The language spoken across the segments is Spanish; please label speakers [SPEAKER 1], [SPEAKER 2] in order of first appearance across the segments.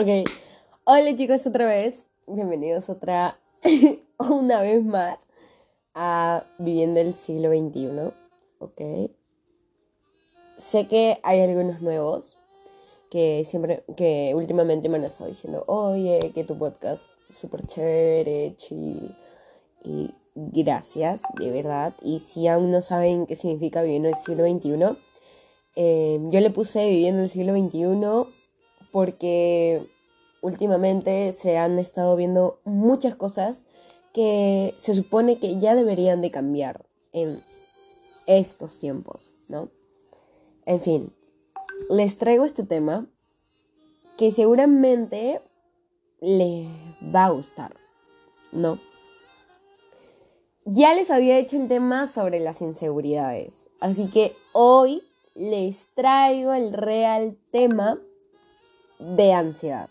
[SPEAKER 1] Ok. Hola chicos otra vez. Bienvenidos otra una vez más a Viviendo el siglo XXI. Ok. Sé que hay algunos nuevos que siempre, que últimamente me han estado diciendo, oye, que tu podcast es súper chévere, chill. Y gracias, de verdad. Y si aún no saben qué significa Viviendo el siglo XXI, eh, yo le puse Viviendo el siglo XXI porque últimamente se han estado viendo muchas cosas que se supone que ya deberían de cambiar en estos tiempos, ¿no? En fin, les traigo este tema que seguramente les va a gustar, ¿no? Ya les había hecho el tema sobre las inseguridades, así que hoy les traigo el real tema de ansiedad.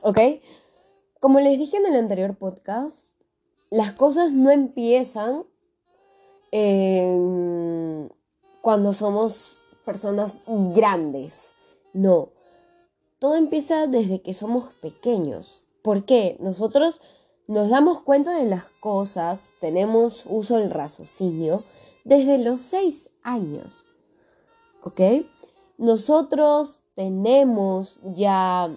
[SPEAKER 1] ¿Ok? Como les dije en el anterior podcast, las cosas no empiezan cuando somos personas grandes. No. Todo empieza desde que somos pequeños. ¿Por qué? Nosotros nos damos cuenta de las cosas, tenemos uso del raciocinio desde los 6 años. ¿Ok? Nosotros tenemos ya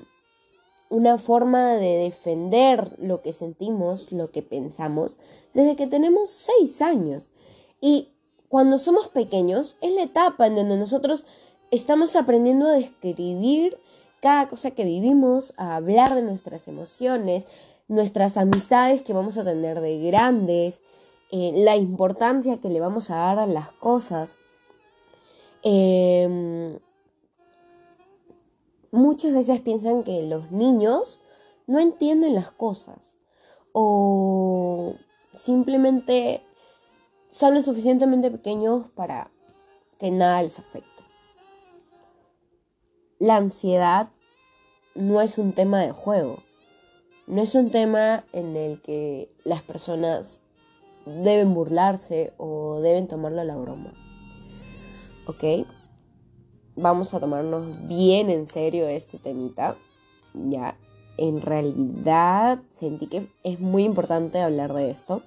[SPEAKER 1] una forma de defender lo que sentimos, lo que pensamos, desde que tenemos seis años. Y cuando somos pequeños es la etapa en donde nosotros estamos aprendiendo a describir cada cosa que vivimos, a hablar de nuestras emociones, nuestras amistades que vamos a tener de grandes, eh, la importancia que le vamos a dar a las cosas. Eh, muchas veces piensan que los niños no entienden las cosas o simplemente son lo suficientemente pequeños para que nada les afecte. La ansiedad no es un tema de juego, no es un tema en el que las personas deben burlarse o deben tomarlo a la broma. ¿Ok? Vamos a tomarnos bien en serio este temita. Ya, en realidad sentí que es muy importante hablar de esto.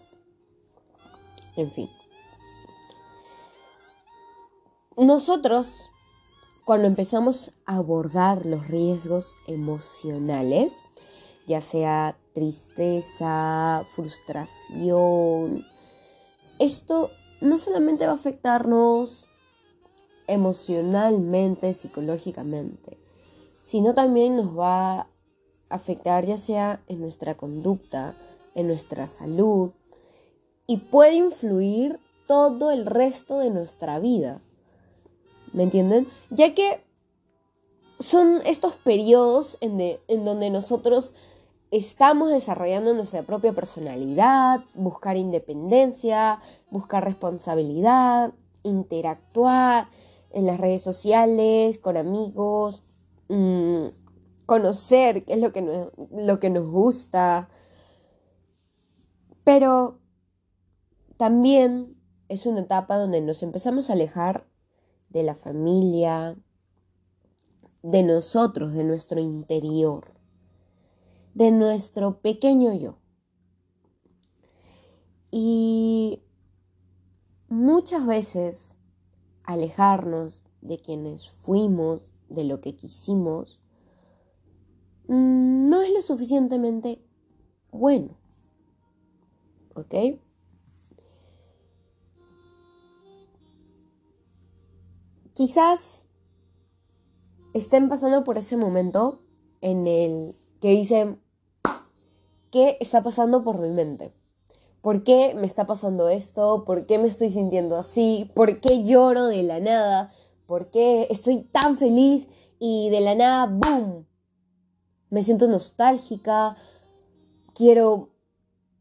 [SPEAKER 1] En fin. Nosotros, cuando empezamos a abordar los riesgos emocionales, ya sea tristeza, frustración, esto no solamente va a afectarnos emocionalmente, psicológicamente, sino también nos va a afectar ya sea en nuestra conducta, en nuestra salud y puede influir todo el resto de nuestra vida. ¿Me entienden? Ya que son estos periodos en, en donde nosotros estamos desarrollando nuestra propia personalidad, buscar independencia, buscar responsabilidad, interactuar, en las redes sociales, con amigos, mm, conocer qué es lo que, lo que nos gusta. Pero también es una etapa donde nos empezamos a alejar de la familia, de nosotros, de nuestro interior, de nuestro pequeño yo. Y muchas veces alejarnos de quienes fuimos, de lo que quisimos, mm, no es lo suficientemente bueno. ¿Ok? Quizás estén pasando por ese momento en el que dicen, ¿qué está pasando por mi mente? ¿Por qué me está pasando esto? ¿Por qué me estoy sintiendo así? ¿Por qué lloro de la nada? ¿Por qué estoy tan feliz y de la nada, ¡boom! Me siento nostálgica, quiero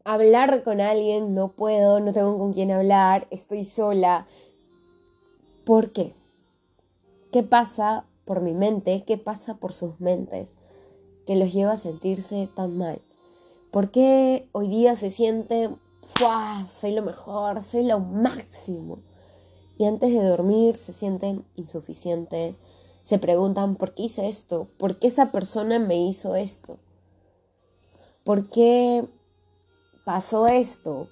[SPEAKER 1] hablar con alguien, no puedo, no tengo con quién hablar, estoy sola. ¿Por qué? ¿Qué pasa por mi mente? ¿Qué pasa por sus mentes? Que los lleva a sentirse tan mal. ¿Por qué hoy día se sienten soy lo mejor, soy lo máximo. Y antes de dormir se sienten insuficientes, se preguntan por qué hice esto, por qué esa persona me hizo esto, por qué pasó esto,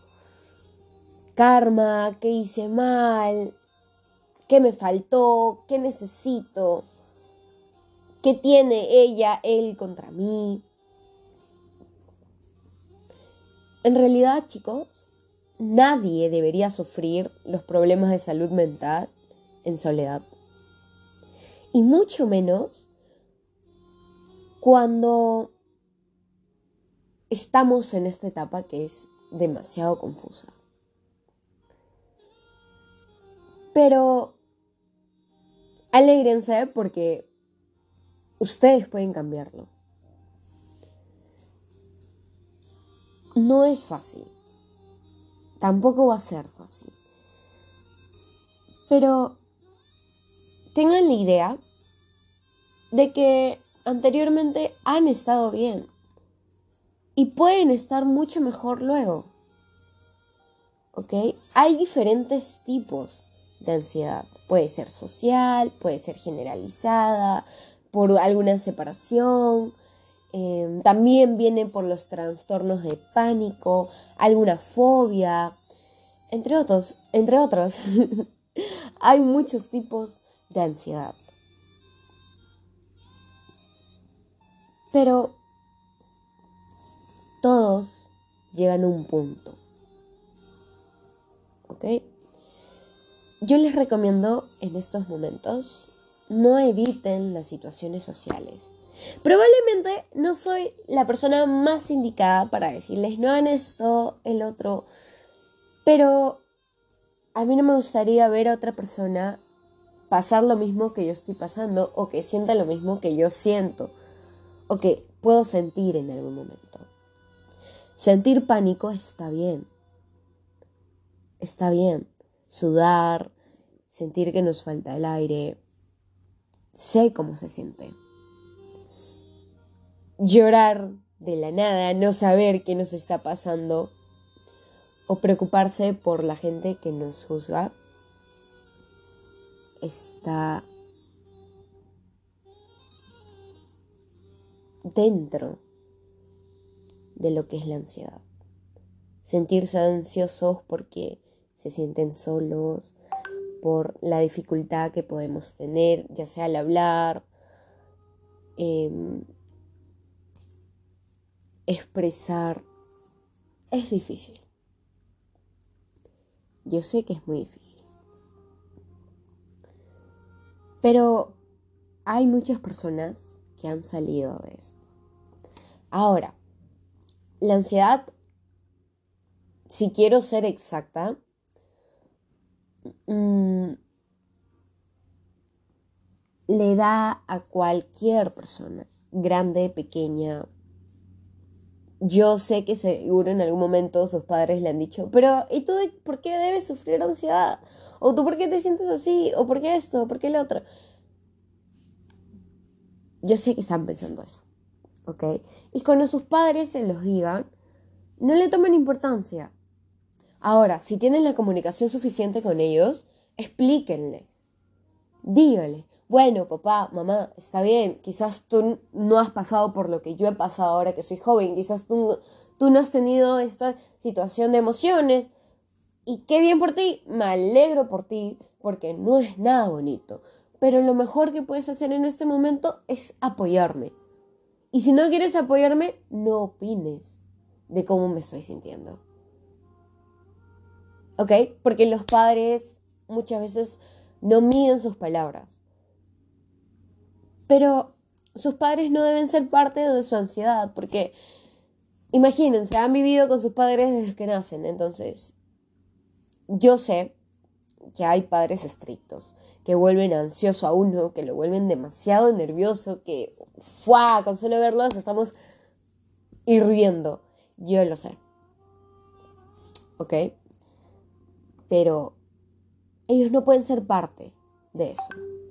[SPEAKER 1] karma, qué hice mal, qué me faltó, qué necesito, qué tiene ella, él contra mí. En realidad, chicos, nadie debería sufrir los problemas de salud mental en soledad. Y mucho menos cuando estamos en esta etapa que es demasiado confusa. Pero alégrense porque ustedes pueden cambiarlo. No es fácil. Tampoco va a ser fácil. Pero tengan la idea de que anteriormente han estado bien y pueden estar mucho mejor luego. ¿Ok? Hay diferentes tipos de ansiedad. Puede ser social, puede ser generalizada, por alguna separación. Em, también viene por los trastornos de pánico, alguna fobia, entre otros. Entre otros. Hay muchos tipos de ansiedad. Pero todos llegan a un punto. ¿Ok? Yo les recomiendo en estos momentos no eviten las situaciones sociales. Probablemente no soy la persona más indicada para decirles no hagan esto, el otro, pero a mí no me gustaría ver a otra persona pasar lo mismo que yo estoy pasando o que sienta lo mismo que yo siento o que puedo sentir en algún momento. Sentir pánico está bien. Está bien sudar, sentir que nos falta el aire. Sé cómo se siente. Llorar de la nada, no saber qué nos está pasando o preocuparse por la gente que nos juzga está dentro de lo que es la ansiedad. Sentirse ansiosos porque se sienten solos, por la dificultad que podemos tener, ya sea al hablar, em, expresar. Es difícil. Yo sé que es muy difícil. Pero hay muchas personas que han salido de esto. Ahora, la ansiedad, si quiero ser exacta, Mm, le da a cualquier persona, grande, pequeña. Yo sé que seguro en algún momento sus padres le han dicho, pero ¿y tú por qué debes sufrir ansiedad? ¿O tú por qué te sientes así? ¿O por qué esto? ¿O por qué lo otro? Yo sé que están pensando eso, ¿ok? Y cuando sus padres se los digan, no le tomen importancia. Ahora, si tienen la comunicación suficiente con ellos, explíquenle. Dígale, bueno, papá, mamá, está bien, quizás tú no has pasado por lo que yo he pasado ahora que soy joven, quizás tú, no has tenido esta situación de emociones. Y qué bien por ti, me alegro por ti, porque no es nada bonito. Pero lo mejor que puedes hacer en este momento es apoyarme. Y si no quieres apoyarme, no opines de cómo me estoy sintiendo. ¿ok? Porque los padres muchas veces no miden sus palabras. Pero sus padres no deben ser parte de su ansiedad, porque imagínense, han vivido con sus padres desde que nacen, entonces yo sé que hay padres estrictos, que vuelven ansioso a uno, que lo vuelven demasiado nervioso, que ¡fua! con solo verlos estamos hirviendo. Yo lo sé. ¿Ok? pero ellos no pueden ser parte de eso.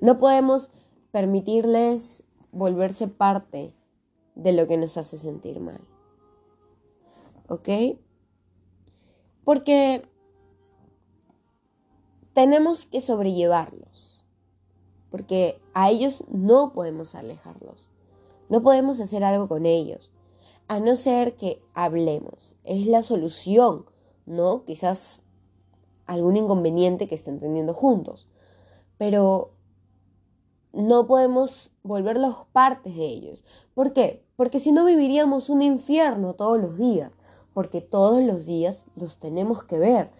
[SPEAKER 1] No podemos permitirles volverse parte de lo que nos hace sentir mal. ¿Ok? Porque tenemos que sobrellevarlos. porque a ellos no podemos alejarlos, no podemos hacer algo con ellos, a no ser que hablemos, es la solución, ¿no? Quizás algún inconveniente que estén teniendo juntos, pero no podemos volverlos partes de ellos. ¿Por qué? Porque si no viviríamos un infierno todos los días, porque todos los días los tenemos que ver.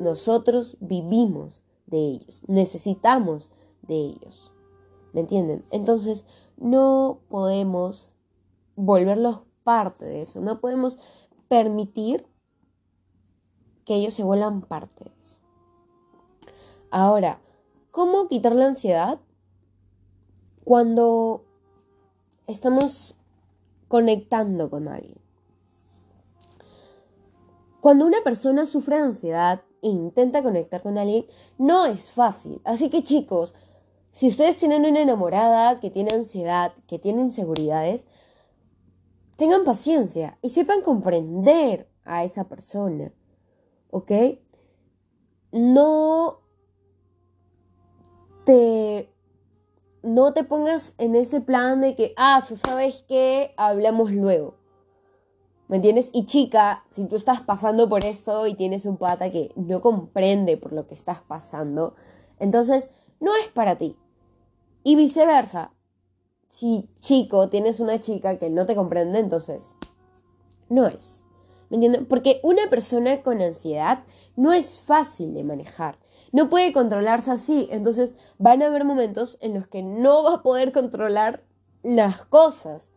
[SPEAKER 1] Nosotros vivimos de ellos, necesitamos de ellos. ¿Me entienden? Entonces, no podemos volverlos parte de eso, no podemos permitir que ellos se vuelvan parte de eso. Ahora, ¿cómo quitar la ansiedad? Cuando estamos conectando con alguien. Cuando una persona sufre de ansiedad e intenta conectar con alguien, no es fácil. Así que chicos, si ustedes tienen una enamorada que tiene ansiedad, que tiene inseguridades, tengan paciencia y sepan comprender a esa persona. ¿Ok? No te no te pongas en ese plan de que, ah, ¿sabes qué? Hablamos luego. ¿Me entiendes? Y chica, si tú estás pasando por esto y tienes un pata que no comprende por lo que estás pasando, entonces no es para ti. Y viceversa. Si chico tienes una chica que no te comprende, entonces no es. ¿Me entiendes? Porque una persona con ansiedad no es fácil de manejar. No puede controlarse así. Entonces van a haber momentos en los que no va a poder controlar las cosas.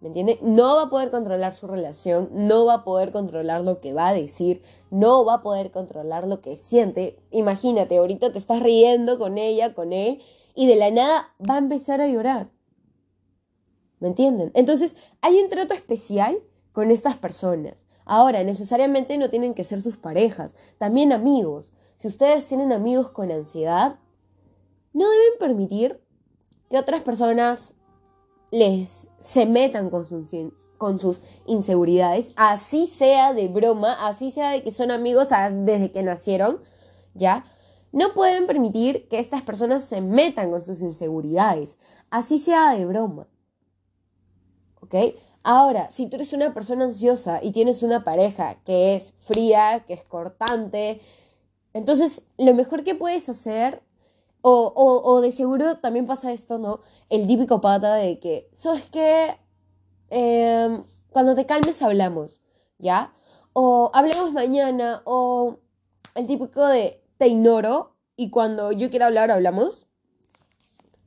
[SPEAKER 1] ¿Me entiende? No va a poder controlar su relación, no va a poder controlar lo que va a decir, no va a poder controlar lo que siente. Imagínate, ahorita te estás riendo con ella, con él, y de la nada va a empezar a llorar. ¿Me entienden? Entonces, hay un trato especial con estas personas. Ahora, necesariamente no tienen que ser sus parejas, también amigos. Si ustedes tienen amigos con ansiedad, no deben permitir que otras personas les se metan con sus, inseguridades, así sea de broma, así sea de que son amigos desde que nacieron, ¿ya? No pueden permitir que estas personas se metan con sus inseguridades, así sea de broma. ¿Ok? Ahora, si tú eres una persona ansiosa y tienes una pareja que es fría, que es cortante, entonces lo mejor que puedes hacer o, de seguro también pasa esto, ¿no? El típico pata de que, ¿sabes qué? Em, cuando te calmes hablamos, ¿ya? O hablemos mañana, o el típico de te ignoro y cuando yo quiera hablar hablamos.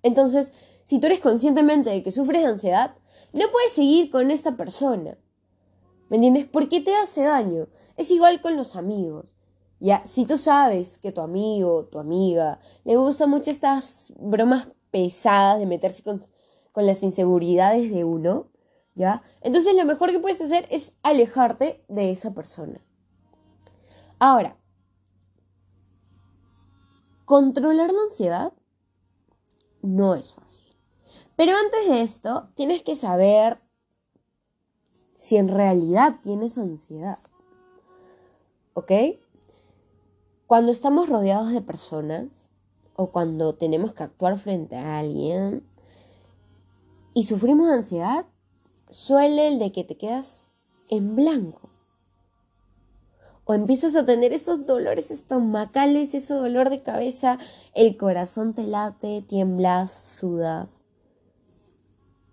[SPEAKER 1] Entonces, si tú eres conscientemente de que sufres de ansiedad, no puedes seguir con esta persona. ¿Me entiendes? ¿Por qué te hace daño? Es igual con los amigos. Ya, si tú sabes que tu amigo, tu amiga, le gustan mucho estas bromas pesadas de meterse con, con las inseguridades de uno, ¿ya? Entonces lo mejor que puedes hacer es alejarte de esa persona. Ahora, controlar la ansiedad no es fácil. Pero antes de esto, tienes que saber si en realidad tienes ansiedad. ¿Ok? Cuando estamos rodeados de personas o cuando tenemos que actuar frente a alguien y sufrimos ansiedad, suele el de que te quedas en blanco. O empiezas a tener esos dolores estomacales, ese dolor de cabeza, el corazón te late, tiemblas, sudas.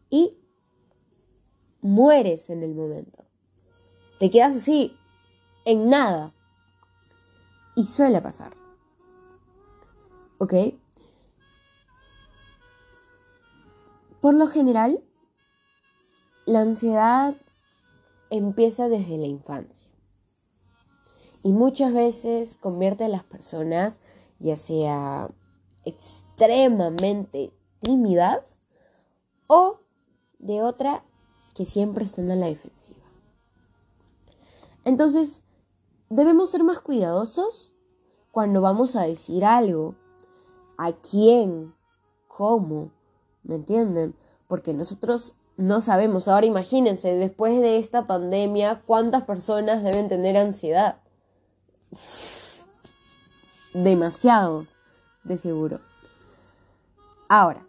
[SPEAKER 1] Y mueres en el momento. Te quedas así, en nada. Y suele pasar. ¿Ok? Por lo general, la ansiedad empieza desde la infancia. Y muchas veces convierte a las personas, ya sea extremadamente tímidas o de otra que siempre están a la defensiva. Entonces, debemos ser más cuidadosos cuando vamos a decir algo. ¿A quién? ¿Cómo? ¿Me entienden? Porque nosotros no sabemos. Ahora imagínense, después de esta pandemia, ¿cuántas personas deben tener ansiedad? Demasiado, de seguro. Ahora,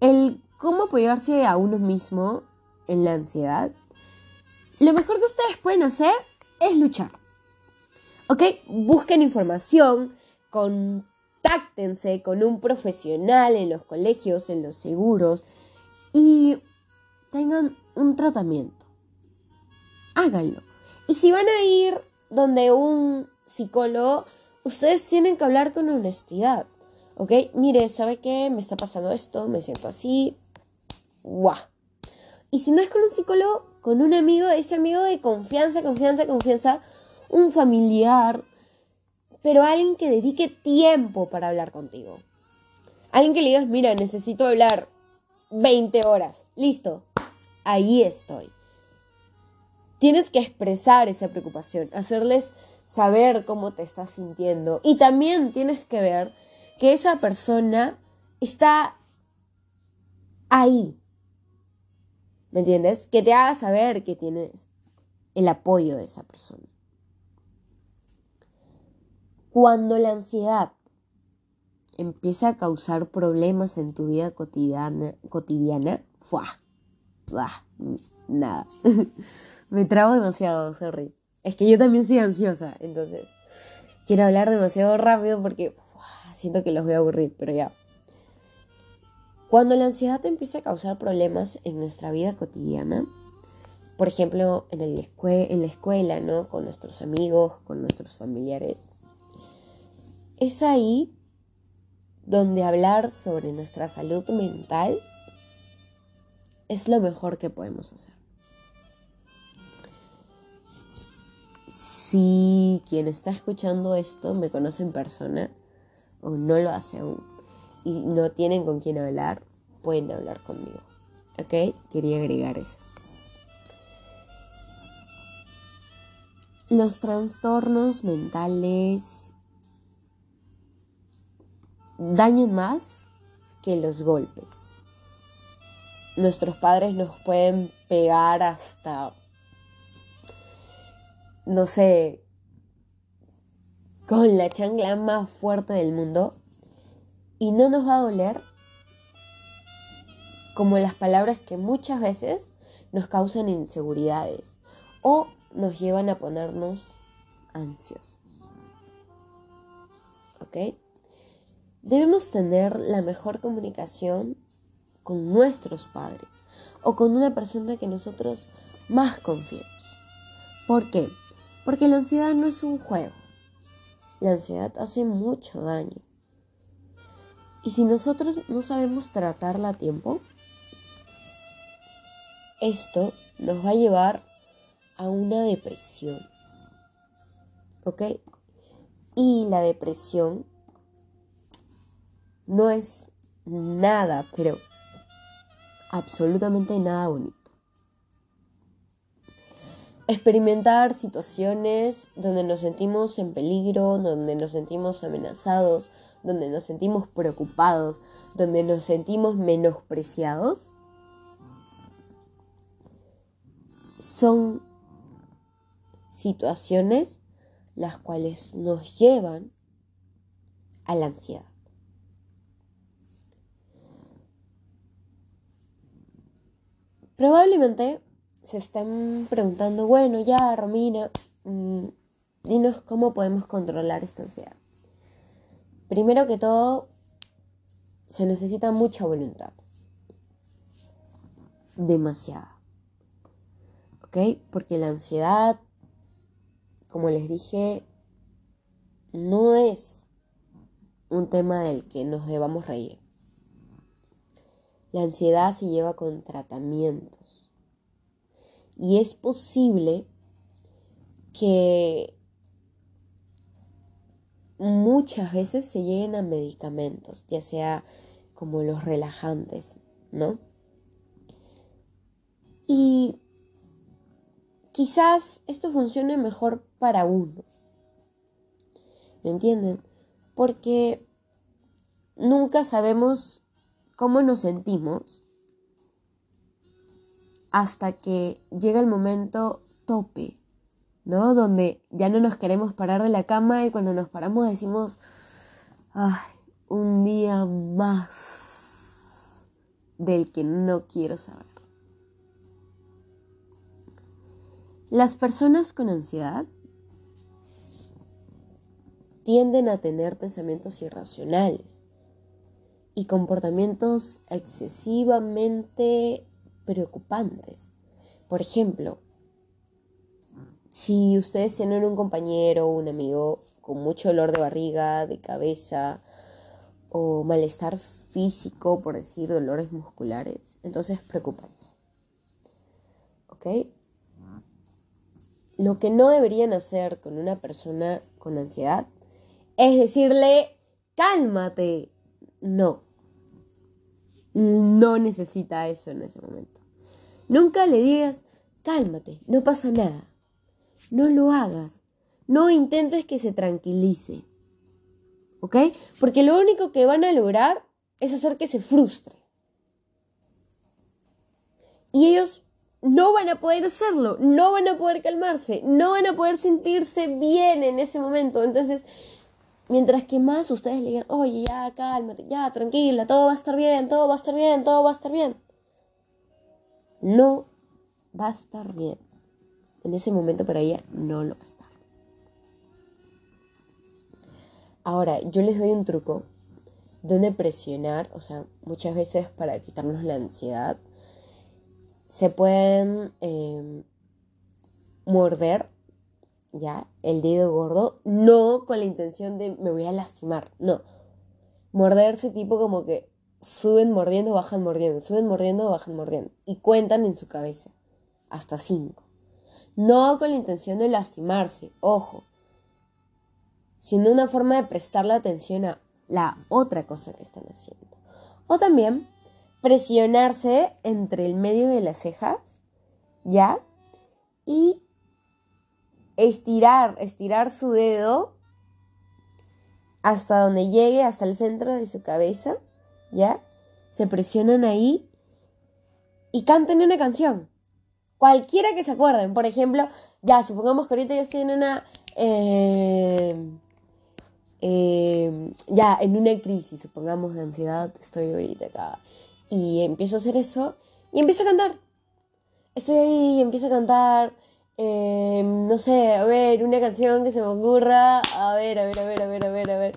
[SPEAKER 1] el cómo apoyarse a uno mismo en la ansiedad, lo mejor que ustedes pueden hacer es luchar. ¿Ok? Busquen información, contáctense con un profesional en los colegios, en los seguros y tengan un tratamiento. Háganlo. Y si van a ir donde un psicólogo, ustedes tienen que hablar con honestidad. ¿Ok? Mire, ¿sabe qué? Me está pasando esto, me siento así. ¡Guau! Y si no es con un psicólogo, con un amigo, ese amigo de confianza, confianza, confianza, un familiar, pero alguien que dedique tiempo para hablar contigo. Alguien que le digas, mira, necesito hablar 20 horas. Listo, ahí estoy. Tienes que expresar esa preocupación, hacerles saber cómo te estás sintiendo. Y también tienes que ver que esa persona está ahí. ¿Me entiendes? Que te haga saber que tienes el apoyo de esa persona. Cuando la ansiedad empieza a causar problemas en tu vida cotidiana, cotidiana ¡fua! nada. Me trago demasiado, sorry. Es que yo también soy ansiosa, entonces quiero hablar demasiado rápido porque siento que los voy a aburrir, pero ya. Cuando la ansiedad empieza a causar problemas en nuestra vida cotidiana, por ejemplo, en, en la escuela, ¿no? Con nuestros amigos, con nuestros familiares, es ahí donde hablar sobre nuestra salud mental es lo mejor que podemos hacer. Si quien está escuchando esto me conoce en persona o no lo hace aún y no tienen con quién hablar, pueden hablar conmigo. ¿Ok? Quería agregar eso. Los trastornos mentales dañan más que los golpes. Nuestros padres nos pueden pegar hasta, no sé, con la chancla más fuerte del mundo y no nos va a doler como las palabras que muchas veces nos causan inseguridades o nos llevan a ponernos ansiosos. ¿Ok? Debemos tener la mejor comunicación con nuestros padres o con una persona que nosotros más confiemos. ¿Por qué? Porque la ansiedad no es un juego. La ansiedad hace mucho daño. Y si nosotros no sabemos tratarla a tiempo, esto nos va a llevar a una depresión. ¿Ok? Y la depresión no es nada, pero absolutamente nada bonito experimentar situaciones donde nos sentimos en peligro, donde nos sentimos amenazados, donde nos sentimos preocupados, donde nos sentimos menospreciados, son situaciones las cuales nos llevan a la ansiedad. Probablemente se están preguntando, bueno, ya, Romina, mm, dinos cómo podemos controlar esta ansiedad. Primero que todo, se necesita mucha voluntad. Demasiada. ¿Ok? Porque la ansiedad, como les dije, no es un tema del que nos debamos reír. La ansiedad se lleva con tratamientos y es posible que muchas veces se lleguen a medicamentos, ya sea como los relajantes, ¿no? Y quizás esto funcione mejor para uno. ¿Me entienden? Porque nunca sabemos cómo nos sentimos hasta que llega el momento tope, ¿no? Donde ya no nos queremos parar de la cama y cuando nos paramos decimos, ay, un día más del que no quiero saber. Las personas con ansiedad tienden a tener pensamientos irracionales y comportamientos excesivamente preocupantes. Por ejemplo, si ustedes tienen un compañero o un amigo con mucho dolor de barriga, de cabeza o malestar físico, por decir dolores musculares, entonces preocupense. ¿Ok? Lo que no deberían hacer con una persona con ansiedad es decirle, cálmate. No. No necesita eso en ese momento. Nunca le digas, cálmate, no pasa nada. No lo hagas. No intentes que se tranquilice. ¿Ok? Porque lo único que van a lograr es hacer que se frustre. Y ellos no van a poder hacerlo, no van a poder calmarse, no van a poder sentirse bien en ese momento. Entonces, mientras que más ustedes le digan, oye, ya, cálmate, ya, tranquila, todo va a estar bien, todo va a estar bien, todo va a estar bien. No va a estar bien. En ese momento para ella no lo va a estar. Ahora, yo les doy un truco donde presionar, o sea, muchas veces para quitarnos la ansiedad, se pueden em, morder, ¿ya? El dedo gordo, no con la intención de me voy a lastimar, no. Morderse tipo como que suben mordiendo, bajan mordiendo, suben mordiendo, bajan mordiendo. Y cuentan en su cabeza, hasta cinco. No con la intención de lastimarse, ojo, sino una forma de prestarle atención a la otra cosa que están haciendo. O también presionarse entre el medio de las cejas, ¿ya? Y estirar, estirar su dedo hasta donde llegue, hasta el centro de su cabeza, ¿ya? Se presionan ahí y canten una canción. Cualquiera que se acuerden. Por ejemplo, ya, supongamos que ahorita yo estoy en una... Eh, eh, ya, en una crisis, supongamos de ansiedad, estoy ahorita acá y empiezo a hacer eso y empiezo a cantar. Estoy ahí y empiezo a cantar, eh, no sé, a ver, una canción que se me ocurra, a ver, a ver, a ver, a ver, a ver, a ver.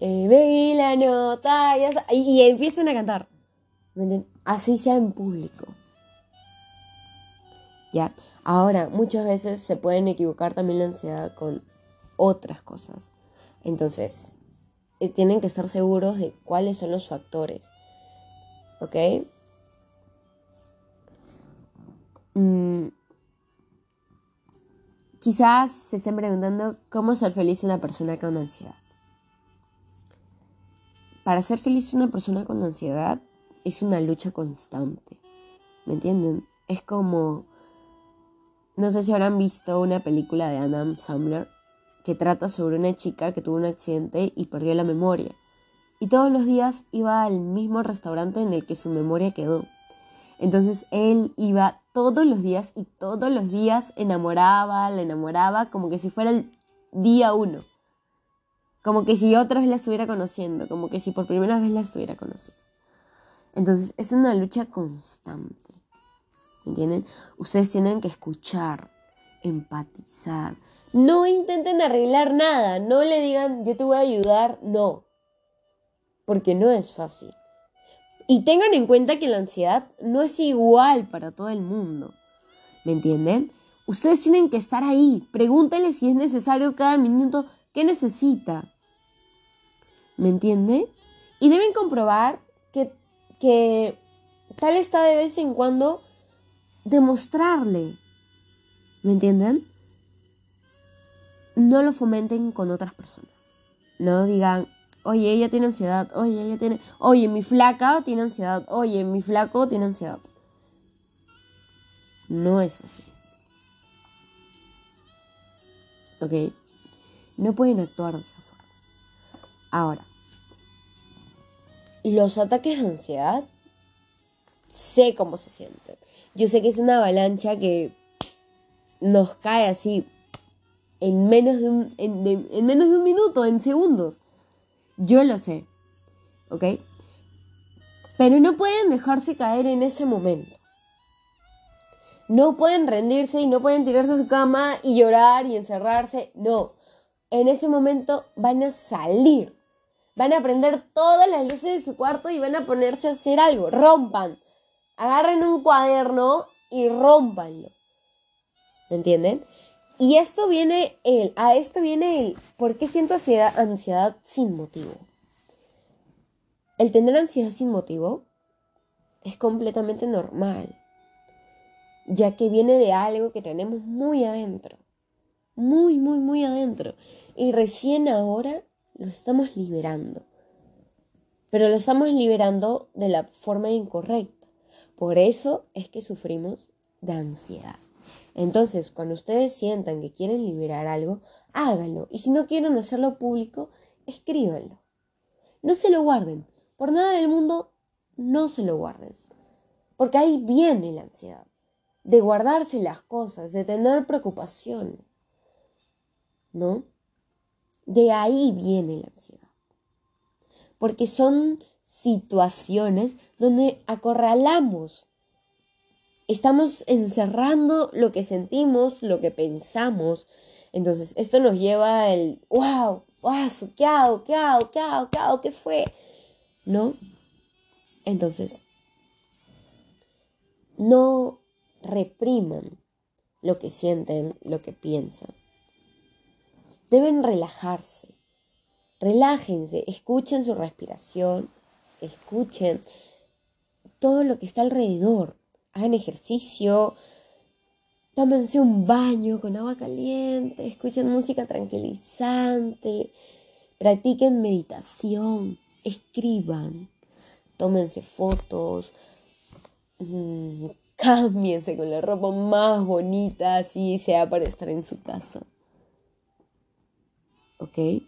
[SPEAKER 1] Eh, la nota, y, y, empiezan a cantar. Así sea en público. Ahora, muchas veces se pueden equivocar también la ansiedad con otras cosas. Entonces, eh, tienen que estar seguros de cuáles son los factores. ¿Ok? Mm, quizás se estén preguntando cómo ser feliz una persona con ansiedad. Para ser feliz una persona con ansiedad es una lucha constante. ¿Me entienden? Es como... No sé si habrán visto una película de Adam Sandler que trata sobre una chica que tuvo un accidente y perdió la memoria y todos los días iba al mismo restaurante en el que su memoria quedó. Entonces él iba todos los días y todos los días enamoraba, la enamoraba como que si fuera el día uno. Como que si otra vez la estuviera conociendo, como que si por primera vez la estuviera conociendo. Entonces es una lucha constante. ¿Entienden? Ustedes tienen que escuchar, empatizar. No intenten arreglar nada, no le digan yo te voy a ayudar, no porque no es fácil. Y tengan en cuenta que la ansiedad no es igual para todo el mundo. ¿Me entienden? Ustedes tienen que estar ahí. Pregúntenle si es necesario cada minuto qué necesita. ¿Me entiende? Y deben comprobar que, que tal está de vez en cuando demostrarle. ¿Me entienden? No lo fomenten con otras personas. No digan, Oye, ella tiene ansiedad. Oye, ella tiene. Oye, mi flaca tiene ansiedad. Oye, mi flaco tiene ansiedad. No es así. ¿Ok? No pueden actuar de esa forma. Ahora, los ataques de ansiedad, sé cómo se sienten. Yo sé que es una avalancha que nos cae así en menos de un, en menos de un minuto, en segundos. Yo lo sé. ¿ok? Pero no pueden dejarse caer en ese momento. No pueden rendirse y no pueden tirarse a su cama y llorar y encerrarse. No. En ese momento van a salir. Van a prender todas las luces de su cuarto y van a ponerse a hacer algo. Rompan. Agarren un cuaderno y rompanlo. ¿Me entienden? Y esto viene el, a esto viene el, ¿por qué siento ansiedad, ansiedad sin motivo? El tener ansiedad sin motivo es completamente normal, ya que viene de algo que tenemos muy adentro, muy, muy, muy adentro. Y recién ahora lo estamos liberando, pero lo estamos liberando de la forma incorrecta. Por eso es que sufrimos de ansiedad. Entonces, cuando ustedes sientan que quieren liberar algo, háganlo. Y si no quieren hacerlo público, escríbanlo. No se lo guarden. Por nada del mundo, no se lo guarden. Porque ahí viene la ansiedad. De guardarse las cosas, de tener preocupaciones. ¿No? De ahí viene la ansiedad. Porque son situaciones donde acorralamos estamos encerrando lo que sentimos, lo que pensamos. Entonces, esto nos lleva al wow, wow, ¿qué hago? ¿Qué hago? ¿Qué hago? ¿Qué hago? ¿Qué fue? ¿No? Entonces, no repriman lo que sienten, lo que piensan. Deben relajarse. Relájense, escuchen su respiración, escuchen todo lo que está alrededor hagan ejercicio, tómense un baño con agua caliente, escuchen música tranquilizante, practiquen meditación, escriban, tómense fotos, mmm, cámbiense con la ropa más bonita, así sea para estar en su casa. ¿Ok?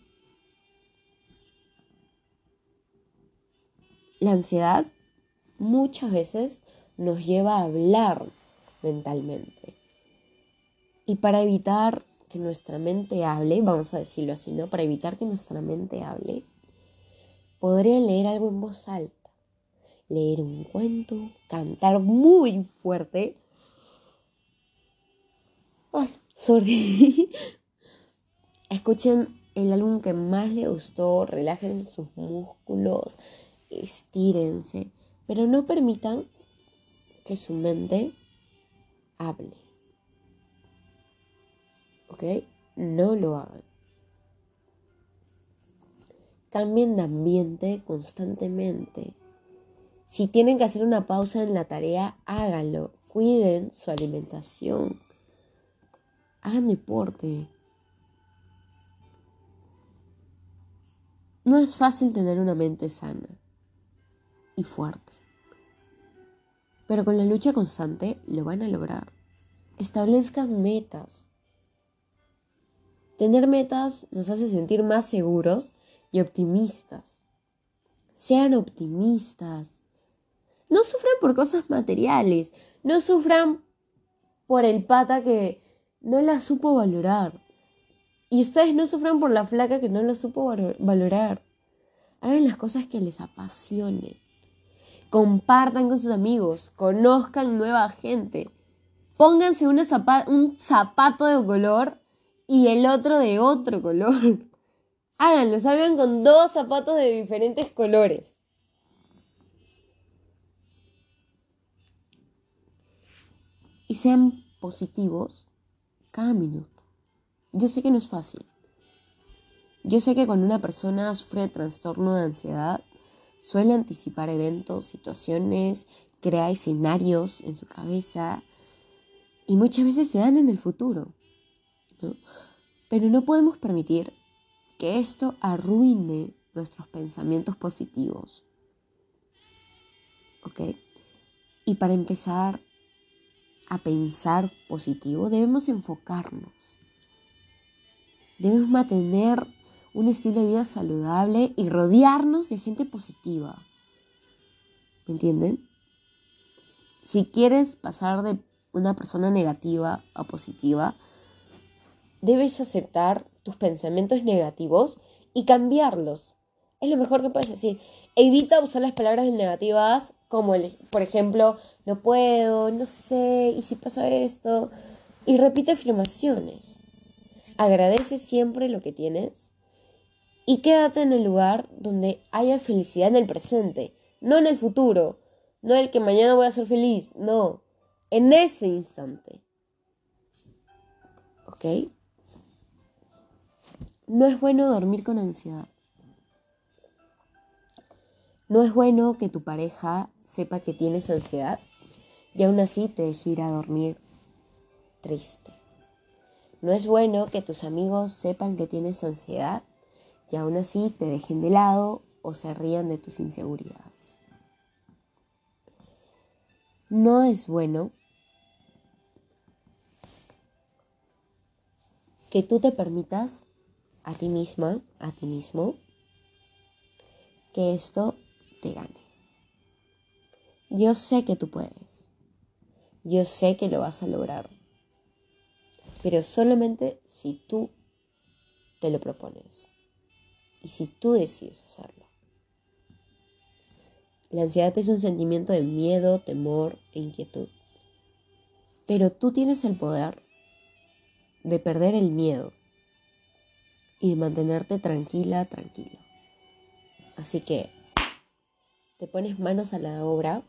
[SPEAKER 1] La ansiedad muchas veces nos lleva a hablar mentalmente. Y para evitar que nuestra mente hable, vamos a decirlo así, ¿no? Para evitar que nuestra mente hable, podría leer algo en voz alta, leer un cuento, cantar muy fuerte. Ay, sorry. Escuchen el álbum que más les gustó, relajen sus músculos, estírense, pero no permitan que su mente hable. ¿Ok? No lo hagan. Cambien de ambiente constantemente. Si tienen que hacer una pausa en la tarea, háganlo. Cuiden su alimentación. Hagan deporte. No es fácil tener una mente sana y fuerte. Pero con la lucha constante lo van a lograr. Establezcan metas. Tener metas nos hace sentir más seguros y optimistas. Sean optimistas. No sufran por cosas materiales. No sufran por el pata que no la supo valorar. Y ustedes no sufran por la flaca que no la supo valorar. Hagan las cosas que les apasionen compartan con sus amigos, conozcan nueva gente, pónganse un zapato de color y el otro de otro color. Háganlo, salgan con dos zapatos de diferentes colores. Y sean positivos cada minuto. Yo sé que no es fácil. Yo sé que cuando una persona sufre de trastorno de ansiedad, Suele anticipar eventos, situaciones, crea escenarios en su cabeza y muchas veces se dan en el futuro. Pero no podemos permitir que esto arruine nuestros pensamientos positivos. ¿Ok? Y para empezar a pensar positivo debemos enfocarnos. Debemos mantener un estilo de vida saludable y rodearnos de gente positiva. ¿Me entienden? Si quieres pasar de una persona negativa a positiva, debes aceptar tus pensamientos negativos y cambiarlos. Es lo mejor que puedes decir. Evita usar las palabras negativas como, el, por ejemplo, no puedo, no sé, y si pasa esto. Y repite afirmaciones. Agradece siempre lo que tienes y quédate en el lugar donde haya felicidad en el presente, no en el futuro, no el que mañana voy a ser feliz, no, en ese instante. ¿Ok? No es bueno dormir con ansiedad. No es bueno que tu pareja sepa que tienes ansiedad y aún así te deje ir a dormir triste. No es bueno que tus amigos sepan que tienes ansiedad y aún así te dejen de lado o se rían de tus inseguridades. No es bueno que tú te permitas a ti misma, a ti mismo, que esto te gane. Yo sé que tú puedes. Yo sé que lo vas a lograr. Pero solamente si tú te lo propones. Y si tú decides hacerlo. La ansiedad es un sentimiento de miedo, temor e inquietud. Pero tú tienes el poder de perder el miedo y de mantenerte tranquila, tranquilo. Así que te pones manos a la obra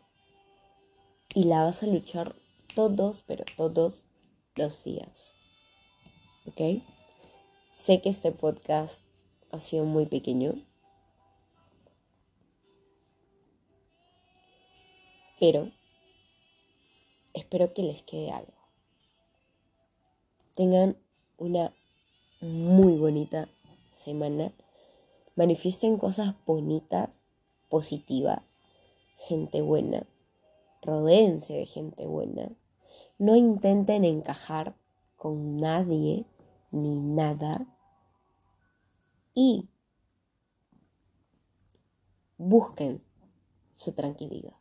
[SPEAKER 1] y la vas a luchar todos, pero todos los días. ¿Ok? Sé que este podcast sido muy pequeño. Pero espero que les quede algo. Tengan una muy bonita semana. Manifiesten cosas bonitas, positivas, gente buena. Rodéense de gente buena. No intenten encajar con nadie ni nada. Y busquen su tranquilidad.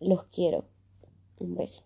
[SPEAKER 1] Los quiero. Un beso.